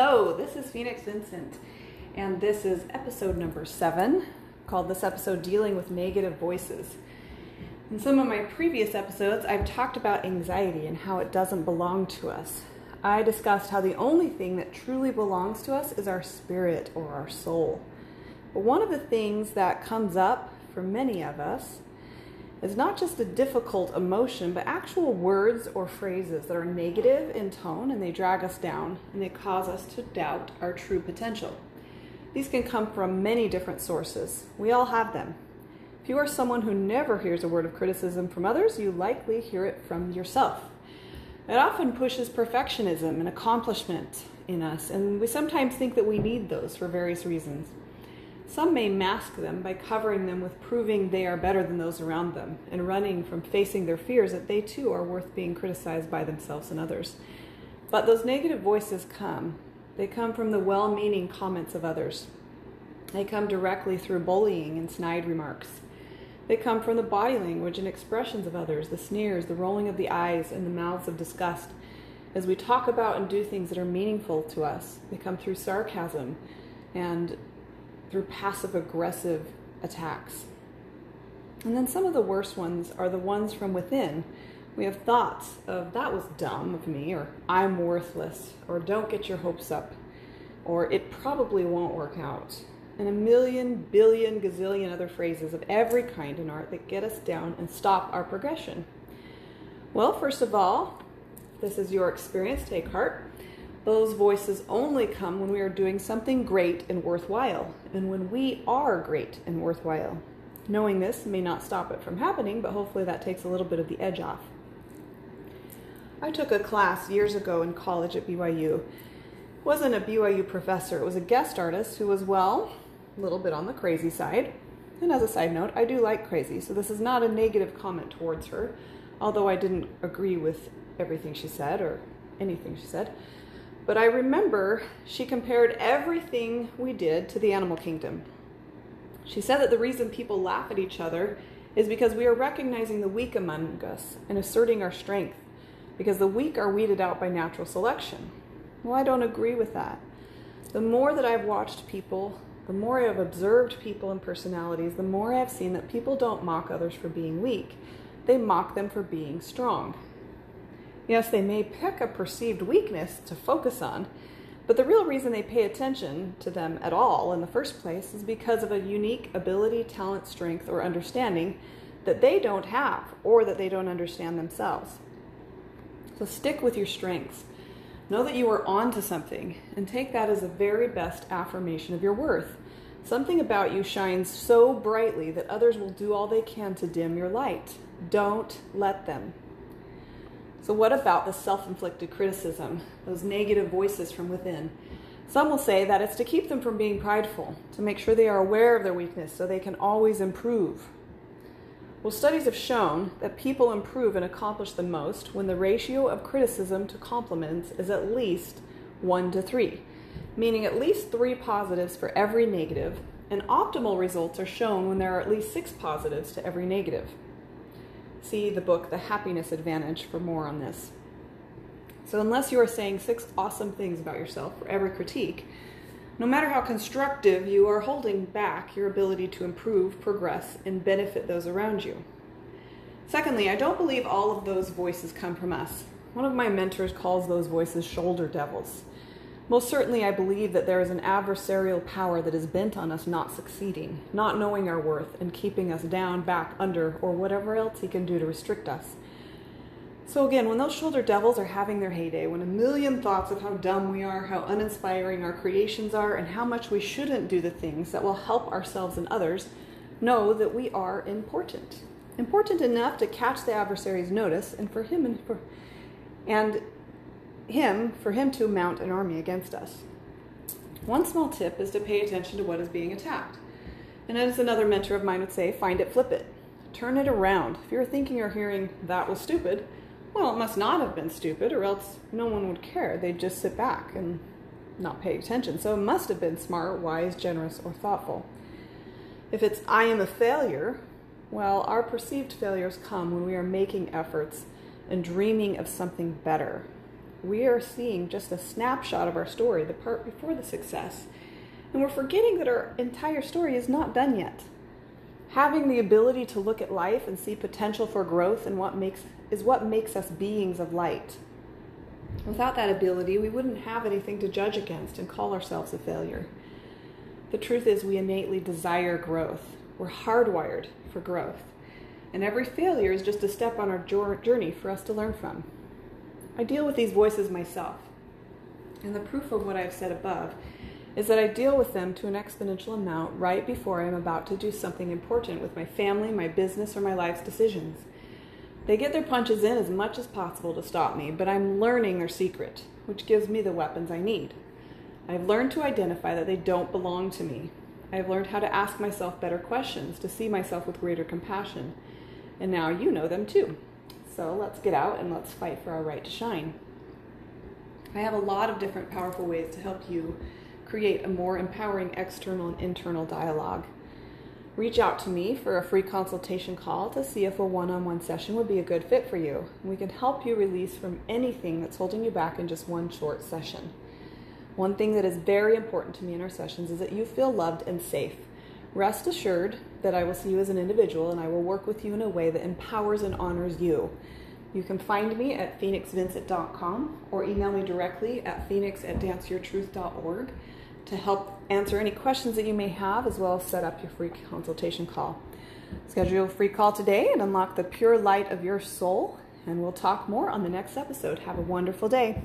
Hello, this is Phoenix Vincent, and this is episode number seven, called this episode Dealing with Negative Voices. In some of my previous episodes, I've talked about anxiety and how it doesn't belong to us. I discussed how the only thing that truly belongs to us is our spirit or our soul. But one of the things that comes up for many of us is not just a difficult emotion, but actual words or phrases that are negative in tone and they drag us down and they cause us to doubt our true potential. These can come from many different sources. We all have them. If you are someone who never hears a word of criticism from others, you likely hear it from yourself. It often pushes perfectionism and accomplishment in us, and we sometimes think that we need those for various reasons. Some may mask them by covering them with proving they are better than those around them and running from facing their fears that they too are worth being criticized by themselves and others. But those negative voices come. They come from the well meaning comments of others. They come directly through bullying and snide remarks. They come from the body language and expressions of others, the sneers, the rolling of the eyes, and the mouths of disgust. As we talk about and do things that are meaningful to us, they come through sarcasm and through passive aggressive attacks. And then some of the worst ones are the ones from within. We have thoughts of that was dumb of me, or I'm worthless, or don't get your hopes up, or it probably won't work out, and a million, billion, gazillion other phrases of every kind in art that get us down and stop our progression. Well, first of all, this is your experience, take heart. Those voices only come when we are doing something great and worthwhile, and when we are great and worthwhile. Knowing this may not stop it from happening, but hopefully that takes a little bit of the edge off. I took a class years ago in college at BYU. It wasn't a BYU professor, it was a guest artist who was, well, a little bit on the crazy side. And as a side note, I do like crazy, so this is not a negative comment towards her, although I didn't agree with everything she said or anything she said. But I remember she compared everything we did to the animal kingdom. She said that the reason people laugh at each other is because we are recognizing the weak among us and asserting our strength, because the weak are weeded out by natural selection. Well, I don't agree with that. The more that I've watched people, the more I've observed people and personalities, the more I've seen that people don't mock others for being weak. They mock them for being strong. Yes, they may pick a perceived weakness to focus on, but the real reason they pay attention to them at all in the first place is because of a unique ability, talent, strength, or understanding that they don't have or that they don't understand themselves. So stick with your strengths. Know that you are onto something and take that as the very best affirmation of your worth. Something about you shines so brightly that others will do all they can to dim your light. Don't let them. So, what about the self inflicted criticism, those negative voices from within? Some will say that it's to keep them from being prideful, to make sure they are aware of their weakness so they can always improve. Well, studies have shown that people improve and accomplish the most when the ratio of criticism to compliments is at least 1 to 3, meaning at least 3 positives for every negative, and optimal results are shown when there are at least 6 positives to every negative see the book The Happiness Advantage for more on this. So, unless you are saying six awesome things about yourself for every critique, no matter how constructive, you are holding back your ability to improve, progress, and benefit those around you. Secondly, I don't believe all of those voices come from us. One of my mentors calls those voices shoulder devils. Most certainly, I believe that there is an adversarial power that is bent on us not succeeding, not knowing our worth, and keeping us down, back, under, or whatever else he can do to restrict us. So, again, when those shoulder devils are having their heyday, when a million thoughts of how dumb we are, how uninspiring our creations are, and how much we shouldn't do the things that will help ourselves and others, know that we are important. Important enough to catch the adversary's notice and for him and for and him for him to mount an army against us. One small tip is to pay attention to what is being attacked. And as another mentor of mine would say, find it, flip it. Turn it around. If you're thinking or hearing that was stupid, well, it must not have been stupid, or else no one would care. They'd just sit back and not pay attention. So it must have been smart, wise, generous, or thoughtful. If it's I am a failure, well, our perceived failures come when we are making efforts and dreaming of something better we are seeing just a snapshot of our story, the part before the success. And we're forgetting that our entire story is not done yet. Having the ability to look at life and see potential for growth and what makes is what makes us beings of light. Without that ability, we wouldn't have anything to judge against and call ourselves a failure. The truth is, we innately desire growth. We're hardwired for growth. And every failure is just a step on our journey for us to learn from. I deal with these voices myself. And the proof of what I've said above is that I deal with them to an exponential amount right before I'm about to do something important with my family, my business, or my life's decisions. They get their punches in as much as possible to stop me, but I'm learning their secret, which gives me the weapons I need. I've learned to identify that they don't belong to me. I've learned how to ask myself better questions, to see myself with greater compassion. And now you know them too. So let's get out and let's fight for our right to shine. I have a lot of different powerful ways to help you create a more empowering external and internal dialogue. Reach out to me for a free consultation call to see if a one on one session would be a good fit for you. We can help you release from anything that's holding you back in just one short session. One thing that is very important to me in our sessions is that you feel loved and safe. Rest assured that I will see you as an individual and I will work with you in a way that empowers and honors you. You can find me at phoenixvincent.com or email me directly at phoenix at danceyourtruth.org to help answer any questions that you may have, as well as set up your free consultation call. Schedule a free call today and unlock the pure light of your soul, and we'll talk more on the next episode. Have a wonderful day.